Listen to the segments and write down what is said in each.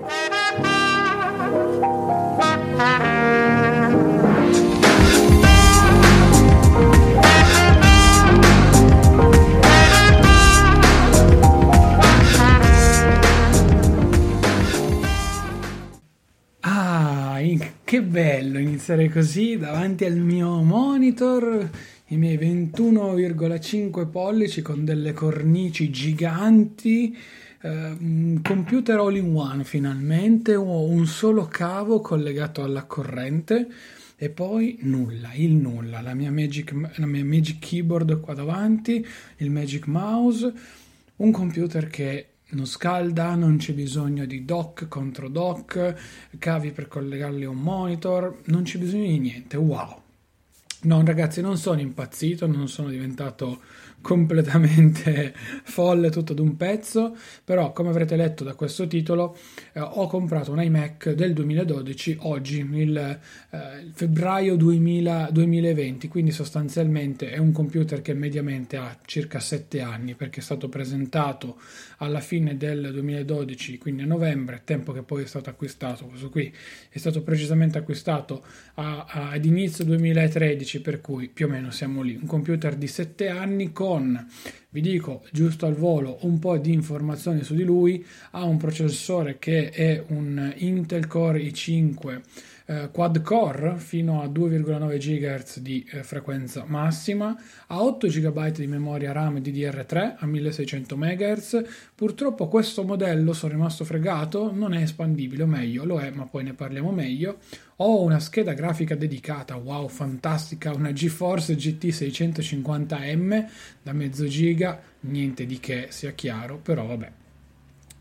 Ah, che bello iniziare così davanti al mio monitor, i miei 21,5 pollici con delle cornici giganti un computer all in one finalmente, ho un solo cavo collegato alla corrente e poi nulla, il nulla, la mia Magic, la mia Magic Keyboard qua davanti, il Magic Mouse, un computer che non scalda, non c'è bisogno di dock contro dock, cavi per collegarli a un monitor, non c'è bisogno di niente, wow! No ragazzi, non sono impazzito, non sono diventato completamente folle tutto ad un pezzo, però come avrete letto da questo titolo eh, ho comprato un iMac del 2012 oggi, il eh, febbraio 2000, 2020, quindi sostanzialmente è un computer che mediamente ha circa 7 anni perché è stato presentato alla fine del 2012, quindi a novembre, tempo che poi è stato acquistato, questo qui è stato precisamente acquistato a, a, ad inizio 2013, per cui più o meno siamo lì, un computer di 7 anni con, vi dico giusto al volo, un po' di informazioni su di lui, ha un processore che è un Intel Core i5 eh, quad core fino a 2,9 GHz di eh, frequenza massima, ha 8 GB di memoria RAM DDR3 a 1600 MHz. Purtroppo questo modello, sono rimasto fregato, non è espandibile, o meglio, lo è, ma poi ne parliamo meglio. Ho una scheda grafica dedicata, wow, fantastica, una GeForce GT 650M da mezzo giga, niente di che sia chiaro, però vabbè,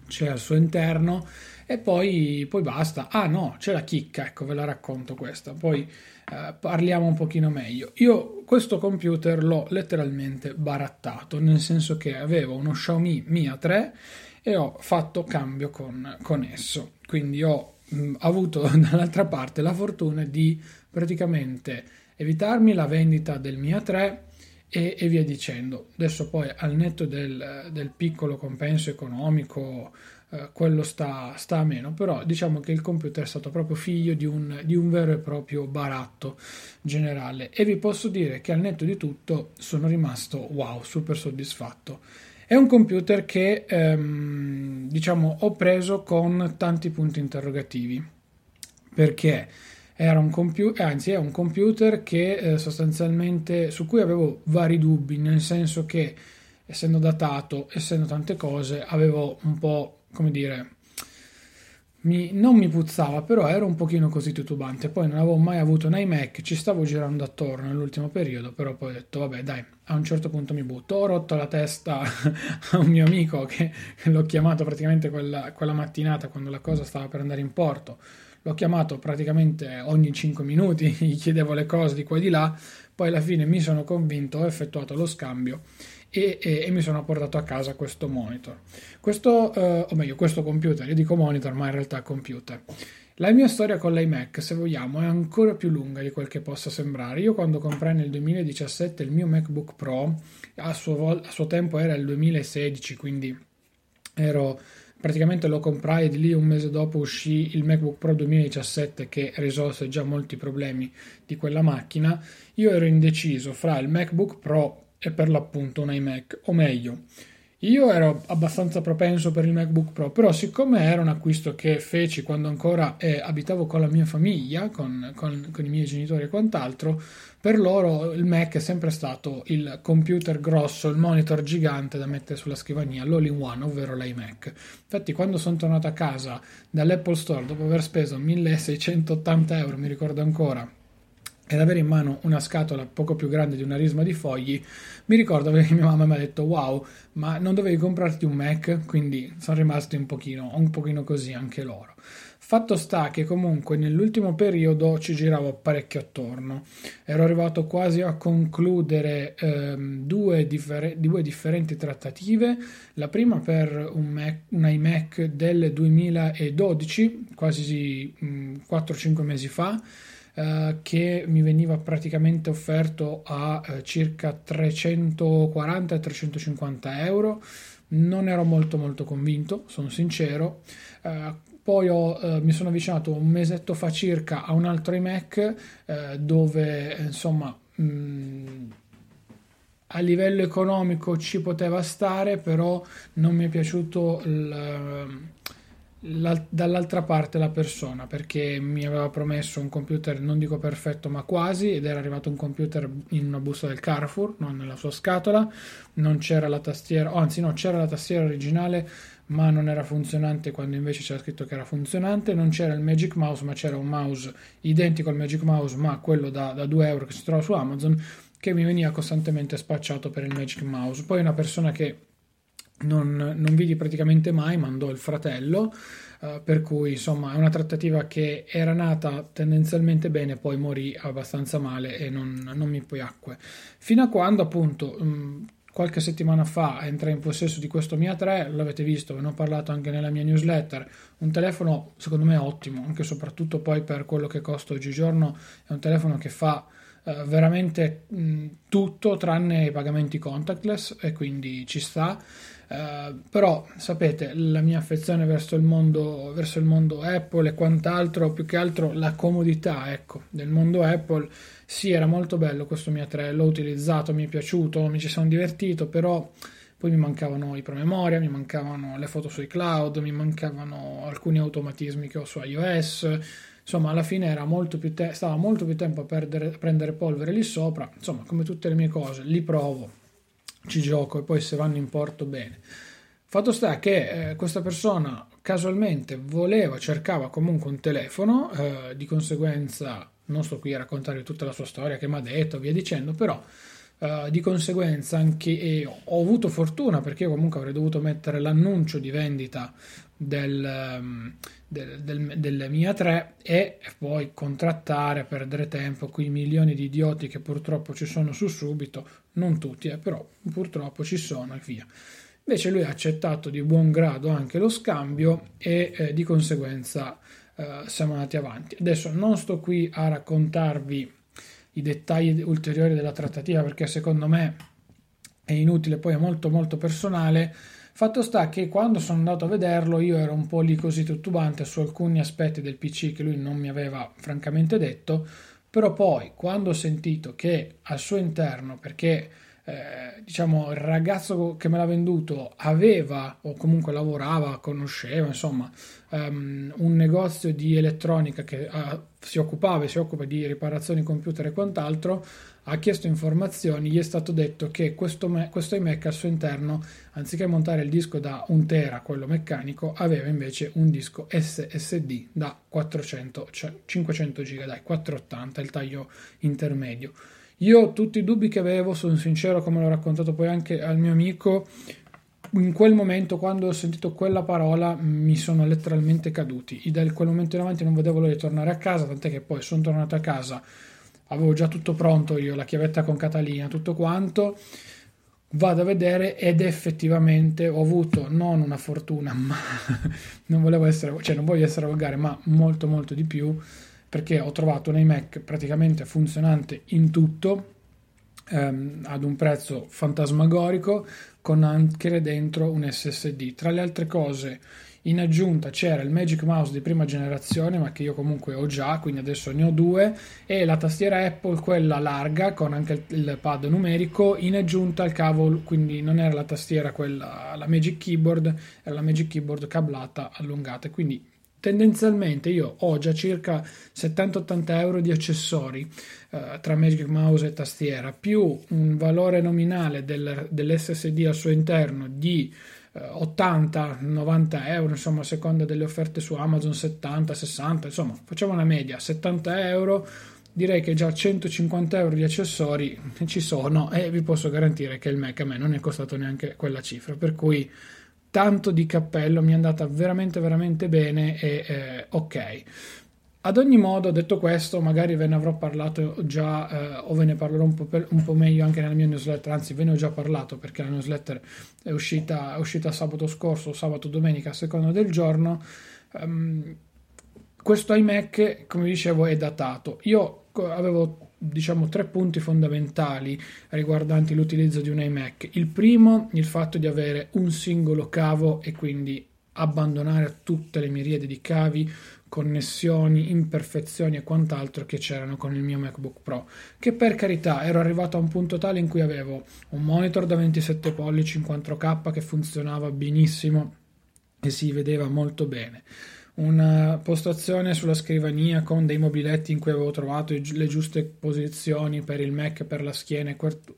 c'è al suo interno e poi, poi basta. Ah no, c'è la chicca, ecco ve la racconto questa, poi eh, parliamo un pochino meglio. Io questo computer l'ho letteralmente barattato, nel senso che avevo uno Xiaomi Mi A3 e ho fatto cambio con, con esso, quindi ho mh, avuto dall'altra parte la fortuna di praticamente evitarmi la vendita del Mi A3 e, e, via dicendo. Adesso poi al netto del, del piccolo compenso economico eh, quello sta, sta, a meno, però diciamo che il computer è stato proprio figlio di un, di un, vero e proprio baratto generale e vi posso dire che al netto di tutto sono rimasto wow, super soddisfatto. È un computer che ehm, diciamo ho preso con tanti punti interrogativi perché era un computer, anzi è un computer che eh, sostanzialmente su cui avevo vari dubbi, nel senso che essendo datato, essendo tante cose, avevo un po' come dire, mi, non mi puzzava, però ero un pochino così titubante. Poi non avevo mai avuto un iMac, ci stavo girando attorno nell'ultimo periodo, però poi ho detto, vabbè, dai, a un certo punto mi butto. Ho rotto la testa a un mio amico che l'ho chiamato praticamente quella, quella mattinata quando la cosa stava per andare in porto. L'ho chiamato praticamente ogni 5 minuti, gli chiedevo le cose di qua e di là, poi alla fine mi sono convinto, ho effettuato lo scambio e, e, e mi sono portato a casa questo monitor. Questo, eh, o meglio, questo computer, io dico monitor, ma in realtà computer. La mia storia con l'iMac, se vogliamo, è ancora più lunga di quel che possa sembrare. Io quando comprai nel 2017 il mio MacBook Pro, a suo, vol- a suo tempo era il 2016, quindi ero praticamente lo comprai e di lì un mese dopo uscì il MacBook Pro 2017 che risolse già molti problemi di quella macchina. Io ero indeciso fra il MacBook Pro e per l'appunto un iMac, o meglio, Io ero abbastanza propenso per il MacBook Pro, però siccome era un acquisto che feci quando ancora eh, abitavo con la mia famiglia, con, con, con, i miei genitori e quant'altro, per loro il Mac è sempre stato il computer grosso, il monitor gigante da mettere sulla scrivania, l'all-in-one, ovvero l'iMac. Infatti quando sono tornato a casa dall'Apple Store, dopo aver speso 1680 euro, mi ricordo ancora, ed avere in mano una scatola poco più grande di una risma di fogli, mi ricordo che mia mamma mi ha detto wow, ma non dovevi comprarti un Mac? Quindi sono rimasti un pochino, un pochino così anche loro. Fatto sta che comunque nell'ultimo periodo ci giravo parecchio attorno. Ero arrivato quasi a concludere ehm, due, differ- due, differenti trattative. La prima per un, Mac, un iMac del 2012, quasi mm, 4-5 mesi fa eh, che mi veniva praticamente offerto a eh, circa 340-350 euro. Non ero molto molto convinto, sono sincero. Uh, poi ho, uh, mi sono avvicinato un mesetto fa circa a un altro iMac uh, dove insomma mh, mm, a livello economico ci poteva stare, però non mi è piaciuto il, dall'altra parte la persona perché mi aveva promesso un computer non dico perfetto ma quasi ed era arrivato un computer in una busta del Carrefour non nella sua scatola. Non c'era la tastiera oh, anzi no c'era la tastiera originale ma non era funzionante quando invece c'era scritto che era funzionante. Non c'era il Magic Mouse ma c'era un mouse identico al Magic Mouse ma quello da, da 2 euro che si trova su Amazon che mi veniva costantemente spacciato per il Magic Mouse. Poi una persona che non, non vidi praticamente mai, mandò il fratello, uh, per cui insomma è una trattativa che era nata tendenzialmente bene, poi morì abbastanza male e non, non mi piacque. Fino a quando appunto um, qualche settimana fa entrai in possesso di questo Mia 3, l'avete visto, ve ne ho parlato anche nella mia newsletter, un telefono secondo me ottimo, anche e soprattutto poi per quello che costa oggigiorno, è un telefono che fa uh, veramente mh, tutto tranne i pagamenti contactless e quindi ci sta. Uh, però sapete la mia affezione verso il, mondo, verso il mondo Apple e quant'altro, più che altro la comodità ecco, del mondo Apple. Sì, era molto bello questo mio 3, l'ho utilizzato, mi è piaciuto, mi ci sono divertito, però poi mi mancavano i promemoria, mi mancavano le foto sui cloud, mi mancavano alcuni automatismi che ho su iOS. Insomma, alla fine era molto più te- stava molto più tempo a, perdere, a prendere polvere lì sopra. Insomma, come tutte le mie cose, li provo, ci gioco e poi se vanno in porto bene. Fatto sta che eh, questa persona casualmente voleva, cercava comunque un telefono, eh, di conseguenza non sto qui a raccontare tutta la sua storia che mi ha detto, via dicendo, però eh, di conseguenza anche ho avuto fortuna perché io comunque avrei dovuto mettere l'annuncio di vendita del, um, del, del, del, Mia 3 e poi contrattare, perdere tempo, quei milioni di idioti che purtroppo ci sono su subito, non tutti, eh, però purtroppo ci sono e via. Invece lui ha accettato di buon grado anche lo scambio e eh, di conseguenza eh, siamo andati avanti. Adesso non sto qui a raccontarvi i dettagli ulteriori della trattativa perché secondo me è inutile, poi è molto molto personale Fatto sta che quando sono andato a vederlo io ero un po' lì così titubante su alcuni aspetti del PC che lui non mi aveva francamente detto, però poi quando ho sentito che al suo interno, perché eh, diciamo il ragazzo che me l'ha venduto aveva o comunque lavorava, conosceva, insomma, um, un negozio di elettronica che uh, si occupava e si occupa di riparazioni computer e quant'altro, ha chiesto informazioni, gli è stato detto che questo, questo iMac al suo interno, anziché montare il disco da 1 tera, quello meccanico, aveva invece un disco SSD da 400, cioè 500 GB, dai, 480, il taglio intermedio. Io tutti i dubbi che avevo, sono sincero, come l'ho raccontato poi anche al mio amico, in quel momento, quando ho sentito quella parola, mi sono letteralmente caduti. E da quel momento in avanti non vedevo l'ora di tornare a casa, tant'è che poi sono tornato a casa avevo già tutto pronto io, la chiavetta con Catalina, tutto quanto. Vado a vedere ed effettivamente ho avuto non una fortuna, ma non volevo essere, cioè non voglio essere volgare, ma molto molto di più perché ho trovato un iMac praticamente funzionante in tutto ehm, ad un prezzo fantasmagorico con anche dentro un SSD. Tra le altre cose, In aggiunta c'era il Magic Mouse di prima generazione, ma che io comunque ho già, quindi adesso ne ho due, e la tastiera Apple, quella larga, con anche il pad numerico, in aggiunta al cavo, quindi non era la tastiera quella, la Magic Keyboard, era la Magic Keyboard cablata allungata, quindi tendenzialmente io ho già circa 70-80 euro di accessori eh, tra Magic Mouse e tastiera più un valore nominale del, dell'SSD al suo interno di 80-90 eh, euro insomma a seconda delle offerte su Amazon 70-60 insomma facciamo una media 70 euro direi che già 150 euro di accessori ci sono e vi posso garantire che il Mac a me non è costato neanche quella cifra per cui tanto di cappello, mi è andata veramente veramente bene e eh, ok. Ad ogni modo, detto questo, magari ve ne avrò parlato già eh, o ve ne parlerò un po, per, un po', meglio anche nella mia newsletter, anzi ve ne ho già parlato perché la newsletter è uscita, è uscita sabato scorso, sabato, domenica, a seconda del giorno. Um, questo iMac, come dicevo, è datato. Io avevo diciamo tre punti fondamentali riguardanti l'utilizzo di un iMac. Il primo, il fatto di avere un singolo cavo e quindi abbandonare tutte le miriadi di cavi, connessioni, imperfezioni e quant'altro che c'erano con il mio MacBook Pro, che per carità ero arrivato a un punto tale in cui avevo un monitor da 27 pollici in 4K che funzionava benissimo e si vedeva molto bene. Una postazione sulla scrivania con dei mobiletti in cui avevo trovato le giuste posizioni per il Mac, per la schiena,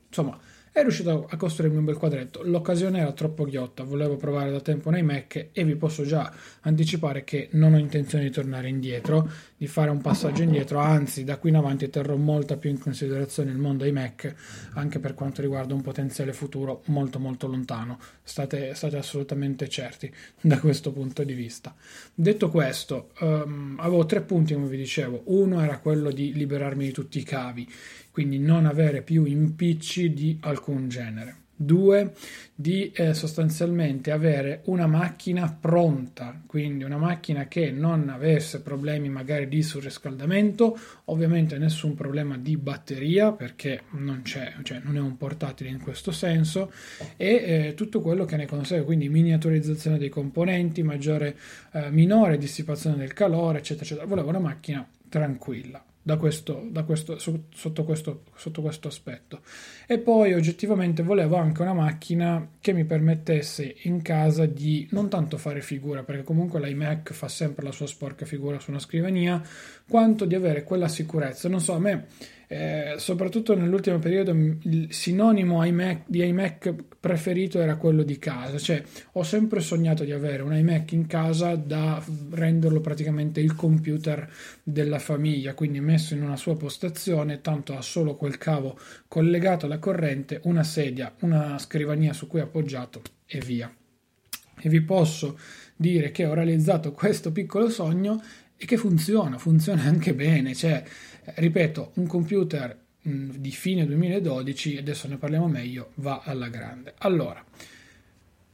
insomma è riuscito a costruirmi un bel quadretto. L'occasione era troppo ghiotta, volevo provare da tempo nei Mac e vi posso già anticipare che non ho intenzione di tornare indietro, di fare un passaggio indietro, anzi da qui in avanti terrò molta più in considerazione il mondo ai Mac, anche per quanto riguarda un potenziale futuro molto molto lontano. State, state assolutamente certi da questo punto di vista. Detto questo, um, avevo tre punti come vi dicevo. Uno era quello di liberarmi di tutti i cavi quindi non avere più impicci di alcun genere. Due, di eh, sostanzialmente avere una macchina pronta, quindi una macchina che non avesse problemi magari di surriscaldamento, ovviamente nessun problema di batteria perché non c'è, cioè non è un portatile in questo senso e eh, tutto quello che ne consegue, quindi miniaturizzazione dei componenti, maggiore, eh, minore dissipazione del calore, eccetera, eccetera. Volevo una macchina tranquilla da questo, da questo, sotto, questo, sotto questo aspetto. E poi oggettivamente volevo anche una macchina che mi permettesse in casa di non tanto fare figura, perché comunque l'iMac fa sempre la sua sporca figura su una scrivania, quanto di avere quella sicurezza. Non so, a me eh, soprattutto nell'ultimo periodo il sinonimo iMac, di iMac preferito era quello di casa, cioè ho sempre sognato di avere un iMac in casa da renderlo praticamente il computer della famiglia, quindi messo in una sua postazione, tanto ha solo quel cavo collegato alla corrente, una sedia, una scrivania su cui appoggiato e via. E vi posso dire che ho realizzato questo piccolo sogno e che funziona, funziona anche bene, cioè ripeto, un computer mh, di fine 2012, adesso ne parliamo meglio, va alla grande. Allora,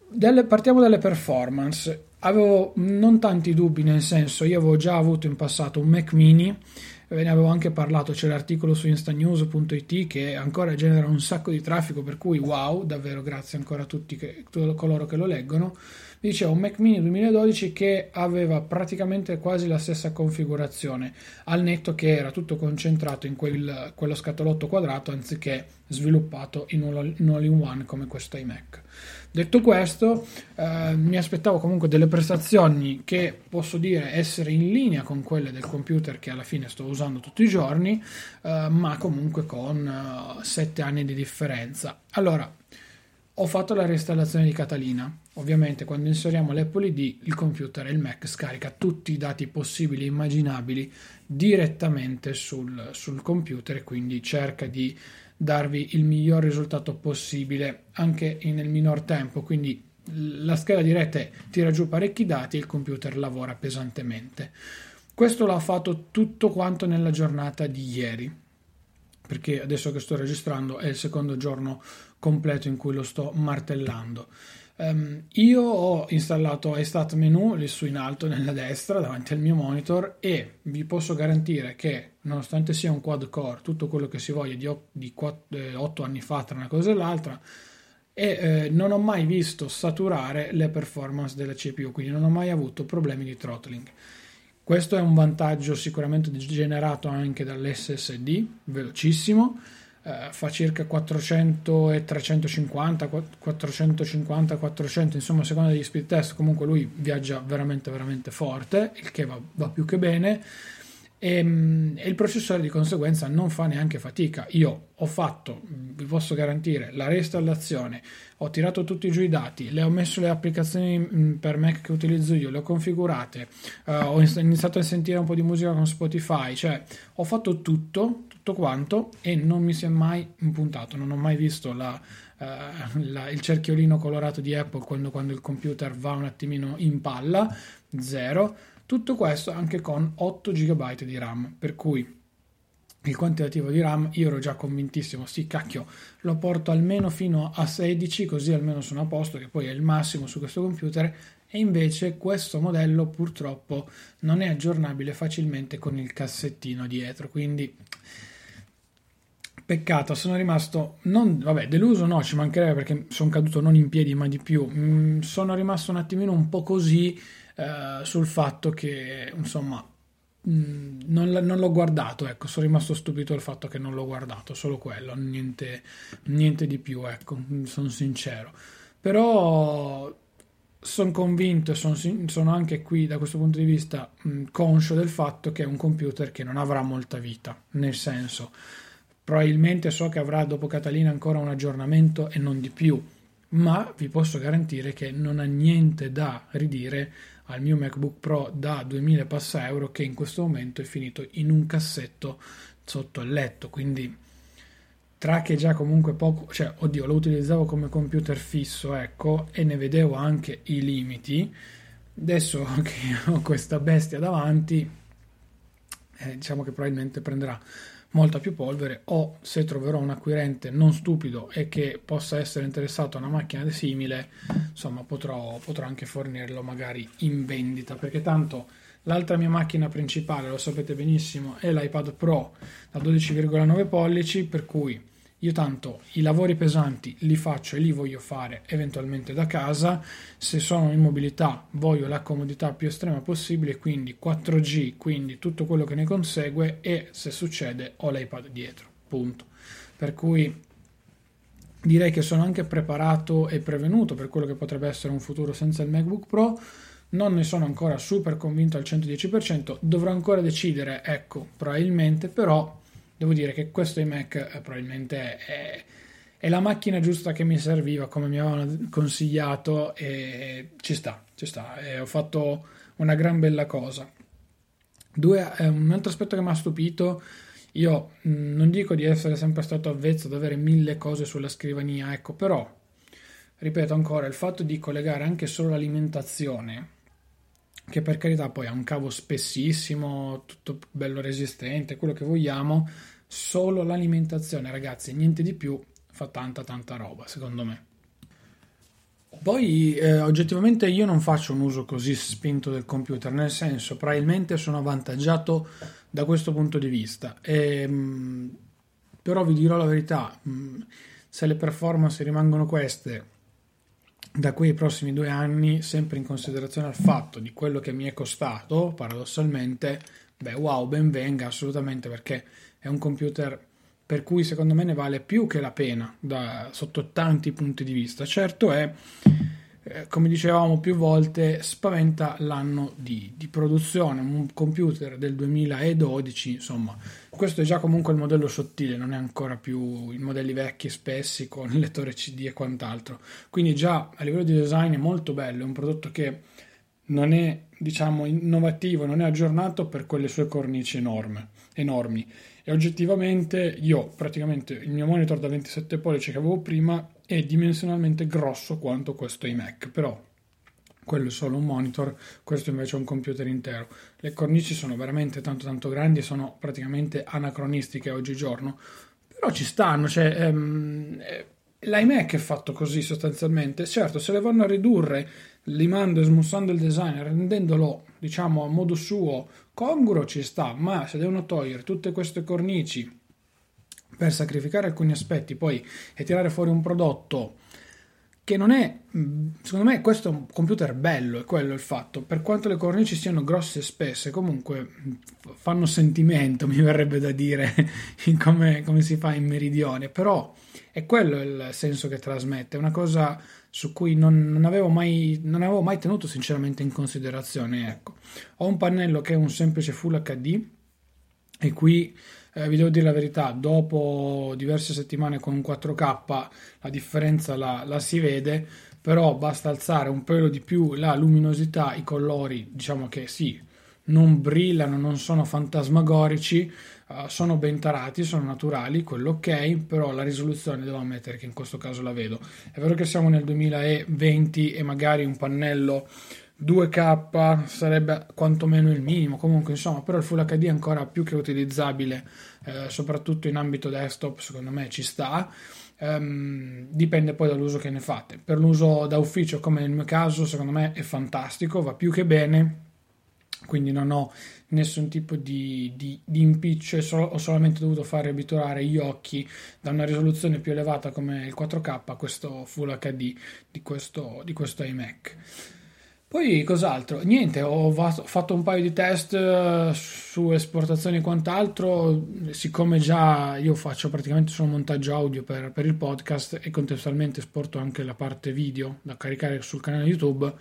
delle, partiamo dalle performance. Avevo non tanti dubbi, nel senso, io avevo già avuto in passato un Mac mini, ve ne avevo anche parlato, c'è l'articolo su instanews.it che ancora genera un sacco di traffico, per cui wow, davvero grazie ancora a tutti che, coloro che lo leggono diceva un Mac mini 2012 che aveva praticamente quasi la stessa configurazione, al netto che era tutto concentrato in quel, quello scatolotto quadrato anziché sviluppato in un all-in-one come questo iMac. Detto questo, eh, mi aspettavo comunque delle prestazioni che posso dire essere in linea con quelle del computer che alla fine sto usando tutti i giorni, eh, ma comunque con eh, 7 anni di differenza. Allora, ho fatto la reinstallazione di Catalina. Ovviamente quando inseriamo l'Apple ID il computer e il Mac scarica tutti i dati possibili e immaginabili direttamente sul, sul computer e quindi cerca di darvi il miglior risultato possibile anche nel minor tempo. Quindi la scheda di rete tira giù parecchi dati e il computer lavora pesantemente. Questo l'ha fatto tutto quanto nella giornata di ieri perché adesso che sto registrando è il secondo giorno completo in cui lo sto martellando. Um, io ho installato iStat menu lì su in alto nella destra davanti al mio monitor e vi posso garantire che nonostante sia un quad core tutto quello che si voglia di, di 4, eh, 8 anni fa tra una cosa e l'altra e eh, non ho mai visto saturare le performance della CPU, quindi non ho mai avuto problemi di throttling. Questo è un vantaggio sicuramente generato anche dall'SSD, velocissimo, eh, fa circa 400 e 350, 450, 400, insomma a seconda degli speed test, comunque lui viaggia veramente veramente forte, il che va, va più che bene e, ehm, e, il processore di conseguenza non fa neanche fatica. Io ho fatto, vi posso garantire, la reinstallazione, ho tirato tutti giù i dati, le ho messo le applicazioni per Mac che utilizzo io, le ho configurate, uh, ho iniziato a sentire un po' di musica con Spotify, cioè ho fatto tutto, tutto quanto e non mi si è mai impuntato, non ho mai visto la, uh, la, il cerchiolino colorato di Apple quando, quando il computer va un attimino in palla, zero. Tutto questo anche con 8 GB di RAM, per cui il quantitativo di RAM io ero già convintissimo, sì cacchio, lo porto almeno fino a 16 così almeno sono a posto, che poi è il massimo su questo computer e invece questo modello purtroppo non è aggiornabile facilmente con il cassettino dietro, quindi peccato, sono rimasto non, vabbè, deluso no, ci mancherebbe perché sono caduto non in piedi ma di più, mm, sono rimasto un attimino un po' così eh, sul fatto che insomma mm, non, non, l'ho guardato, ecco, sono rimasto stupito del fatto che non l'ho guardato, solo quello, niente, niente di più, ecco, sono sincero. Però sono convinto e sono, sono, anche qui da questo punto di vista mh, mm, conscio del fatto che è un computer che non avrà molta vita, nel senso, probabilmente so che avrà dopo Catalina ancora un aggiornamento e non di più, ma vi posso garantire che non ha niente da ridire al mio MacBook Pro da 2000 passa euro che in questo momento è finito in un cassetto sotto il letto, quindi tra che già comunque poco, cioè oddio lo utilizzavo come computer fisso ecco e ne vedevo anche i limiti. Adesso che ho questa bestia davanti eh, diciamo che probabilmente prenderà molta più polvere o se troverò un acquirente non stupido e che possa essere interessato a una macchina simile, insomma potrò, potrò anche fornirlo magari in vendita perché tanto l'altra mia macchina principale, lo sapete benissimo, è l'iPad Pro da 12,9 pollici per cui io tanto i lavori pesanti li faccio e li voglio fare eventualmente da casa, se sono in mobilità voglio la comodità più estrema possibile, quindi 4G, quindi tutto quello che ne consegue e se succede ho l'iPad dietro, punto. Per cui direi che sono anche preparato e prevenuto per quello che potrebbe essere un futuro senza il MacBook Pro. Non ne sono ancora super convinto al 110%, dovrò ancora decidere, ecco, probabilmente, però devo dire che questo iMac eh, probabilmente è, è, la macchina giusta che mi serviva, come mi avevano consigliato, e ci sta, ci sta. E ho fatto una gran bella cosa. Due, eh, un altro aspetto che mi ha stupito, io mm, non dico di essere sempre stato avvezzo ad avere mille cose sulla scrivania, ecco, però, ripeto ancora, il fatto di collegare anche solo l'alimentazione che per carità poi ha un cavo spessissimo, tutto bello resistente, quello che vogliamo, solo l'alimentazione, ragazzi, niente di più, fa tanta tanta roba, secondo me. Poi eh, oggettivamente io non faccio un uso così spinto del computer, nel senso probabilmente sono avvantaggiato da questo punto di vista. E, ehm, mh, però vi dirò la verità, mh, se le performance rimangono queste da qui ai prossimi due anni, sempre in considerazione al fatto di quello che mi è costato, paradossalmente, beh, wow, ben venga assolutamente perché è un computer per cui secondo me ne vale più che la pena da, sotto tanti punti di vista. Certo è eh, come dicevamo più volte, spaventa l'anno di, di, produzione, un computer del 2012, insomma, questo è già comunque il modello sottile, non è ancora più i modelli vecchi e spessi con il lettore CD e quant'altro. Quindi già a livello di design è molto bello, è un prodotto che non è, diciamo, innovativo, non è aggiornato per quelle sue cornici enorme, enormi. E oggettivamente io praticamente il mio monitor da 27 pollici che avevo prima è dimensionalmente grosso quanto questo iMac, però quello è solo un monitor, questo invece è un computer intero. Le cornici sono veramente tanto tanto grandi e sono praticamente anacronistiche oggigiorno, però ci stanno, cioè ehm, eh, l'iMac è fatto così sostanzialmente, certo se le vanno a ridurre limando e smussando il design, rendendolo diciamo a modo suo congruo ci sta, ma se devono togliere tutte queste cornici per sacrificare alcuni aspetti poi e tirare fuori un prodotto che non è, secondo me questo è un computer bello, è quello il fatto, per quanto le cornici siano grosse e spesse, comunque fanno sentimento, mi verrebbe da dire, come, come si fa in meridione, però è quello il senso che trasmette, è una cosa su cui non, non, avevo mai, non avevo mai tenuto sinceramente in considerazione. Ecco. Ho un pannello che è un semplice Full HD e qui eh, vi devo dire la verità, dopo diverse settimane con un 4K la differenza la, la si vede, però basta alzare un pelo di più la luminosità, i colori, diciamo che sì, non brillano, non sono fantasmagorici, uh, sono ben tarati, sono naturali, quello ok, però la risoluzione devo ammettere che in questo caso la vedo. È vero che siamo nel 2020 e magari un pannello 2K sarebbe quantomeno il minimo, comunque insomma, però il Full HD è ancora più che utilizzabile, eh, soprattutto in ambito desktop, secondo me ci sta. Um, dipende poi dall'uso che ne fate. Per l'uso da ufficio, come nel mio caso, secondo me è fantastico, va più che bene, quindi non ho nessun tipo di, di, di impiccio so, ho solamente dovuto fare abituare gli occhi da una risoluzione più elevata come il 4K a questo Full HD di questo, di questo iMac. Poi cos'altro? Niente, ho fatto un paio di test eh, su esportazioni e quant'altro, siccome già io faccio praticamente solo montaggio audio per, per, il podcast e contestualmente esporto anche la parte video da caricare sul canale YouTube,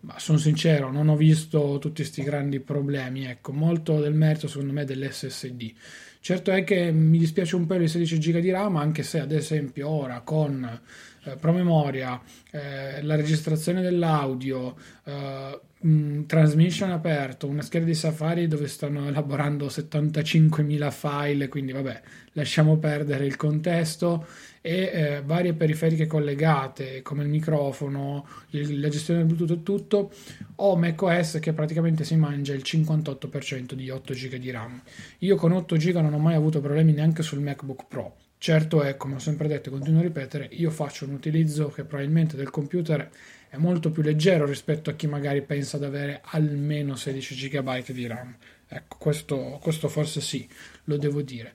ma sono sincero, non ho visto tutti questi grandi problemi, ecco, molto del merito secondo me dell'SSD. Certo è che mi dispiace un po' i 16 GB di RAM, anche se ad esempio ora con eh, promemoria, eh, la registrazione dell'audio, eh, mh, transmission aperto, una scheda di Safari dove stanno elaborando 75.000 file, quindi vabbè, lasciamo perdere il contesto e eh, varie periferiche collegate come il microfono, il, la gestione del Bluetooth e tutto, ho macOS che praticamente si mangia il 58% di 8 GB di RAM. Io con 8 GB non ho mai avuto problemi neanche sul MacBook Pro Certo è, come ho sempre detto e continuo a ripetere, io faccio un utilizzo che probabilmente del computer è molto più leggero rispetto a chi magari pensa ad avere almeno 16 GB di RAM. Ecco, questo, questo forse sì, lo devo dire.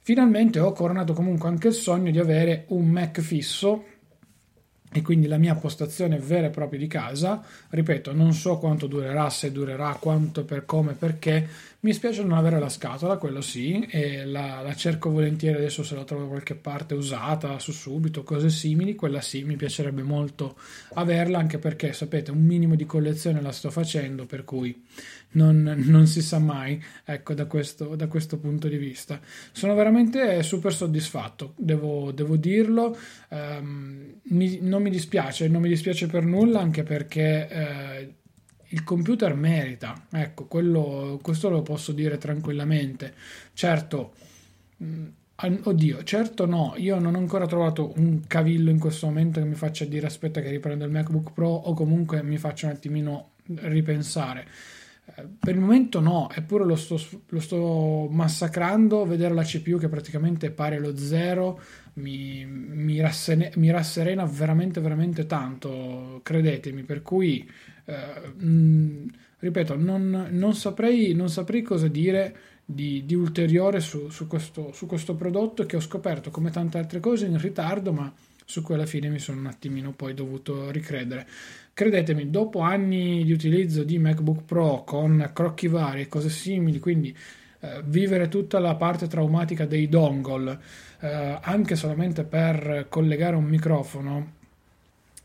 Finalmente ho coronato comunque anche il sogno di avere un Mac fisso e quindi la mia postazione vera e propria di casa. Ripeto, non so quanto durerà, se durerà, quanto, per come, perché. Mi spiace non avere la scatola, quello sì, e la, la cerco volentieri adesso se la trovo da qualche parte usata, su subito, cose simili, quella sì, mi piacerebbe molto averla, anche perché, sapete, un minimo di collezione la sto facendo, per cui non, non si sa mai, ecco, da questo, da questo, punto di vista. Sono veramente super soddisfatto, devo, devo dirlo, um, mi, non mi dispiace, non mi dispiace per nulla, anche perché... Eh, il computer merita, ecco, quello, questo lo posso dire tranquillamente. Certo, mm, oddio, certo no, il non ho ancora trovato un cavillo in questo momento che mi faccia dire aspetta che riprendo il MacBook Pro o comunque mi faccia un attimino ripensare. Per il momento no, eppure lo sto, lo sto massacrando, vedere la CPU che praticamente pare lo zero mi, mi, rassene, mi rasserena veramente veramente tanto, credetemi, per cui eh, mh, ripeto, non, non, saprei, non, saprei, cosa dire di, di ulteriore su, su, questo, su questo prodotto che ho scoperto come tante altre cose in ritardo, ma su cui alla fine mi sono un attimino poi dovuto ricredere. Credetemi, dopo anni di utilizzo di MacBook Pro con crocchi vari e cose simili, quindi eh, vivere tutta la parte traumatica dei dongle, eh, anche solamente per collegare un microfono,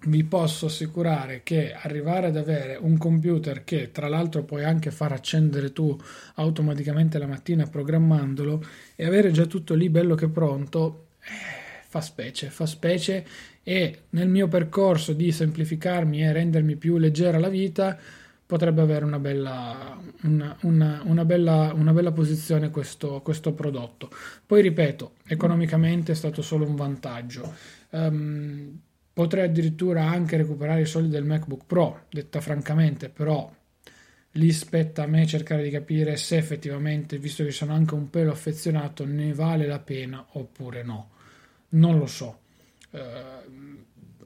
vi posso assicurare che arrivare ad avere un computer che tra l'altro puoi anche far accendere tu automaticamente la mattina programmandolo e avere già tutto lì bello che pronto eh, fa specie, fa specie e nel mio percorso di semplificarmi e rendermi più leggera la vita potrebbe avere una bella, una, una, una bella, una bella posizione questo, questo, prodotto. Poi ripeto, economicamente è stato solo un vantaggio. Um, potrei addirittura anche recuperare i soldi del MacBook Pro, detta francamente, però lì spetta a me cercare di capire se effettivamente, visto che sono anche un pelo affezionato, ne vale la pena oppure no non lo so. Uh,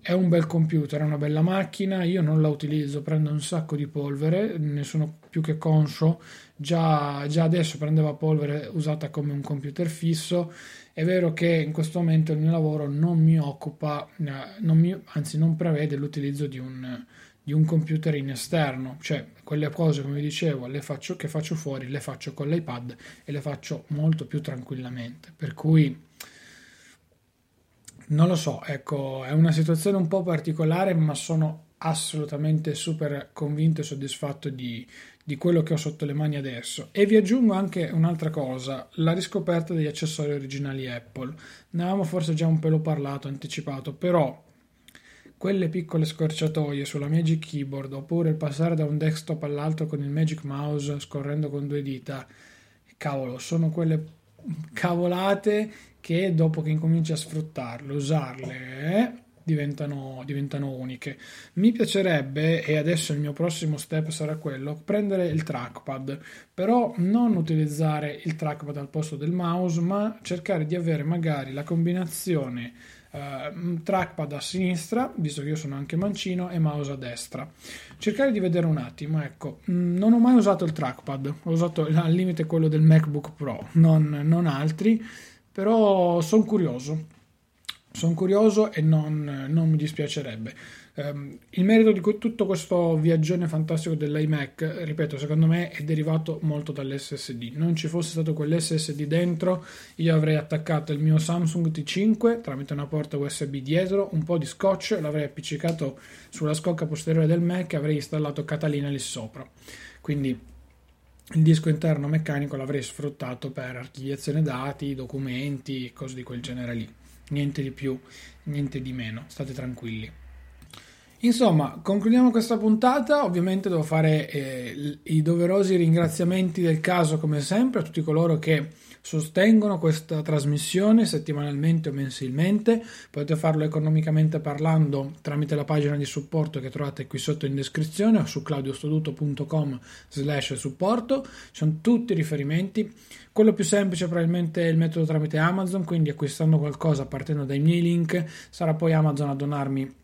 è un bel computer, è una bella macchina, io non la utilizzo, prendo un sacco di polvere, ne sono più che conscio, già, già adesso prendeva polvere usata come un computer fisso, è vero che in questo momento il mio lavoro non mi occupa, eh, non mi, anzi non prevede l'utilizzo di un, di un computer in esterno, cioè quelle cose come dicevo le faccio, che faccio fuori le faccio con l'iPad e le faccio molto più tranquillamente, per cui non lo so, ecco, è una situazione un po' particolare, ma sono assolutamente super convinto e soddisfatto di, di quello che ho sotto le mani adesso. E vi aggiungo anche un'altra cosa, la riscoperta degli accessori originali Apple. Ne avevamo forse già un pelo parlato, anticipato, però quelle piccole scorciatoie sulla Magic Keyboard oppure il passare da un desktop all'altro con il Magic Mouse scorrendo con due dita, cavolo, sono quelle cavolate che dopo che incominci a sfruttarle, usarle, eh, diventano, diventano uniche. Mi piacerebbe, e adesso il mio prossimo step sarà quello, prendere il trackpad, però non utilizzare il trackpad al posto del mouse, ma cercare di avere magari la combinazione Uh, trackpad a sinistra, visto che io sono anche mancino, e mouse a destra. Cercare di vedere un attimo, ecco, mm, non ho mai usato il trackpad, ho usato al limite quello del MacBook Pro, non, non altri però sono curioso. Sono curioso e non, non mi dispiacerebbe. Um, il merito di tutto questo viaggione fantastico dell'iMac, ripeto, secondo me è derivato molto dall'SSD. Non ci fosse stato quell'SSD dentro, io avrei attaccato il mio Samsung T5 tramite una porta USB dietro, un po' di scotch, l'avrei appiccicato sulla scocca posteriore del Mac e avrei installato Catalina lì sopra. Quindi il disco interno meccanico l'avrei sfruttato per archiviazione dati, documenti, cose di quel genere lì. Niente di più, niente di meno, state tranquilli. Insomma, concludiamo questa puntata. Ovviamente devo fare eh, i doverosi ringraziamenti del caso, come sempre, a tutti coloro che sostengono questa trasmissione settimanalmente o mensilmente. Potete farlo economicamente parlando tramite la pagina di supporto che trovate qui sotto in descrizione o su claudiostoduto.com slash supporto. Ci sono tutti i riferimenti. Quello più semplice probabilmente è il metodo tramite Amazon, quindi acquistando qualcosa partendo dai miei link sarà poi Amazon a donarmi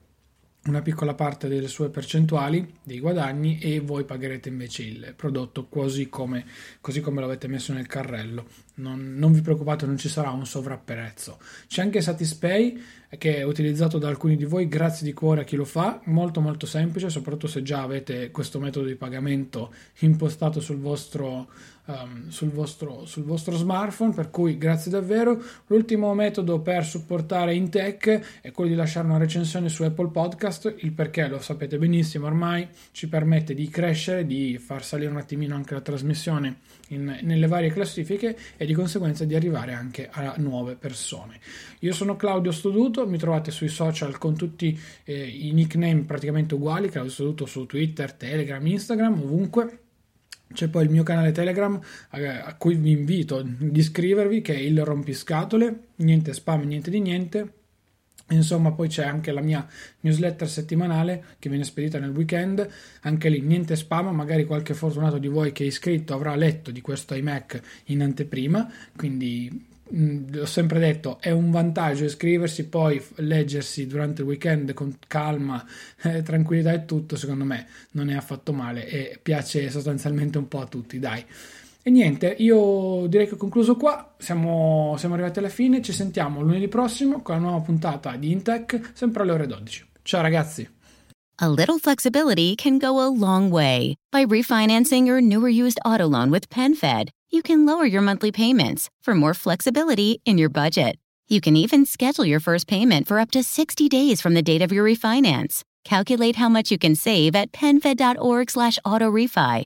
una piccola parte delle sue percentuali dei guadagni e voi pagherete invece il prodotto così come, così come l'avete messo nel carrello. Non, non, vi preoccupate, non ci sarà un sovrapprezzo. C'è anche Satispay che è utilizzato da alcuni di voi, grazie di cuore a chi lo fa, molto molto semplice, soprattutto se già avete questo metodo di pagamento impostato sul vostro um, sul, vostro, sul, vostro, smartphone, per cui grazie davvero. L'ultimo metodo per supportare Intech è quello di lasciare una recensione su Apple Podcast, il perché lo sapete benissimo ormai, ci permette di crescere, di far salire un attimino anche la trasmissione in, nelle varie classifiche e di conseguenza di arrivare anche a nuove persone. Io sono Claudio Stoduto, mi trovate sui social con tutti eh, i nickname praticamente uguali, Claudio Stoduto su Twitter, Telegram, Instagram, ovunque c'è poi il mio canale Telegram a cui vi invito ad iscrivervi che è il rompiscatole, niente spam, niente di niente. Insomma, poi c'è anche la mia newsletter settimanale che viene spedita nel weekend, anche lì niente spam, magari qualche fortunato di voi che è iscritto avrà letto di questo iMac in anteprima, quindi l'ho sempre detto, è un vantaggio iscriversi, poi leggersi durante il weekend con calma, eh, tranquillità e tutto, secondo me non è affatto male e piace sostanzialmente un po' a tutti, dai. E niente, io direi che ho concluso qua, siamo, siamo arrivati alla fine, ci sentiamo lunedì prossimo con la nuova puntata di Intech, sempre alle ore 12. Ciao ragazzi! A little flexibility can go a long way. By refinancing your newer used auto loan with PenFed, you can lower your monthly payments for more flexibility in your budget. You can even schedule your first payment for up to 60 days from the date of your refinance. Calculate how much you can save at penfed.org slash autorefi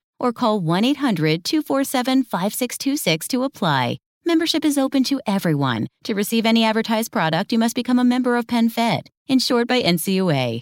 or call 1-800-247-5626 to apply. Membership is open to everyone. To receive any advertised product, you must become a member of PenFed, insured by NCUA.